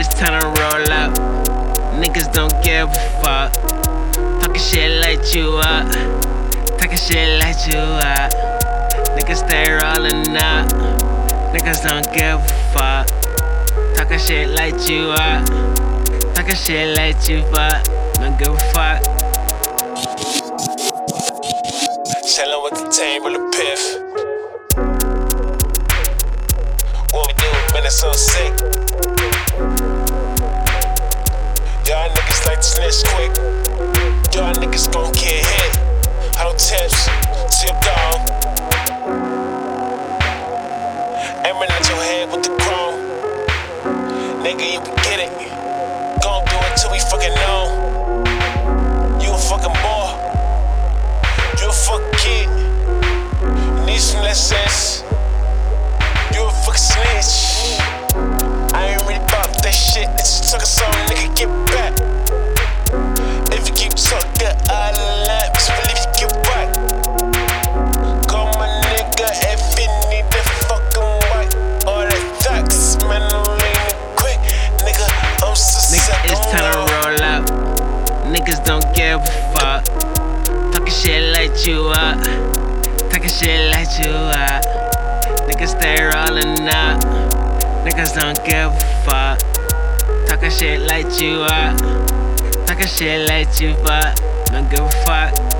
It's time to roll up. Niggas don't give a fuck. Talking shit light you up. Talking shit light you up. Niggas stay rolling up. Niggas don't give a fuck. Talking shit light you up. Talking shit light you up. Don't give a fuck. Chillin' with the table, with the piff. What we do, man, it's so sick. Nigga, you can get it. Gon' do it till we fucking know. You a fucking boy. You a fucking kid. Need some lessons. You a fucking snitch. Niggas don't give a fuck. Talking shit like you up. Talking shit like you up. Niggas stay rolling up. Niggas don't give a fuck. Talking shit like you up. Talking shit like you fuck. Don't give a fuck.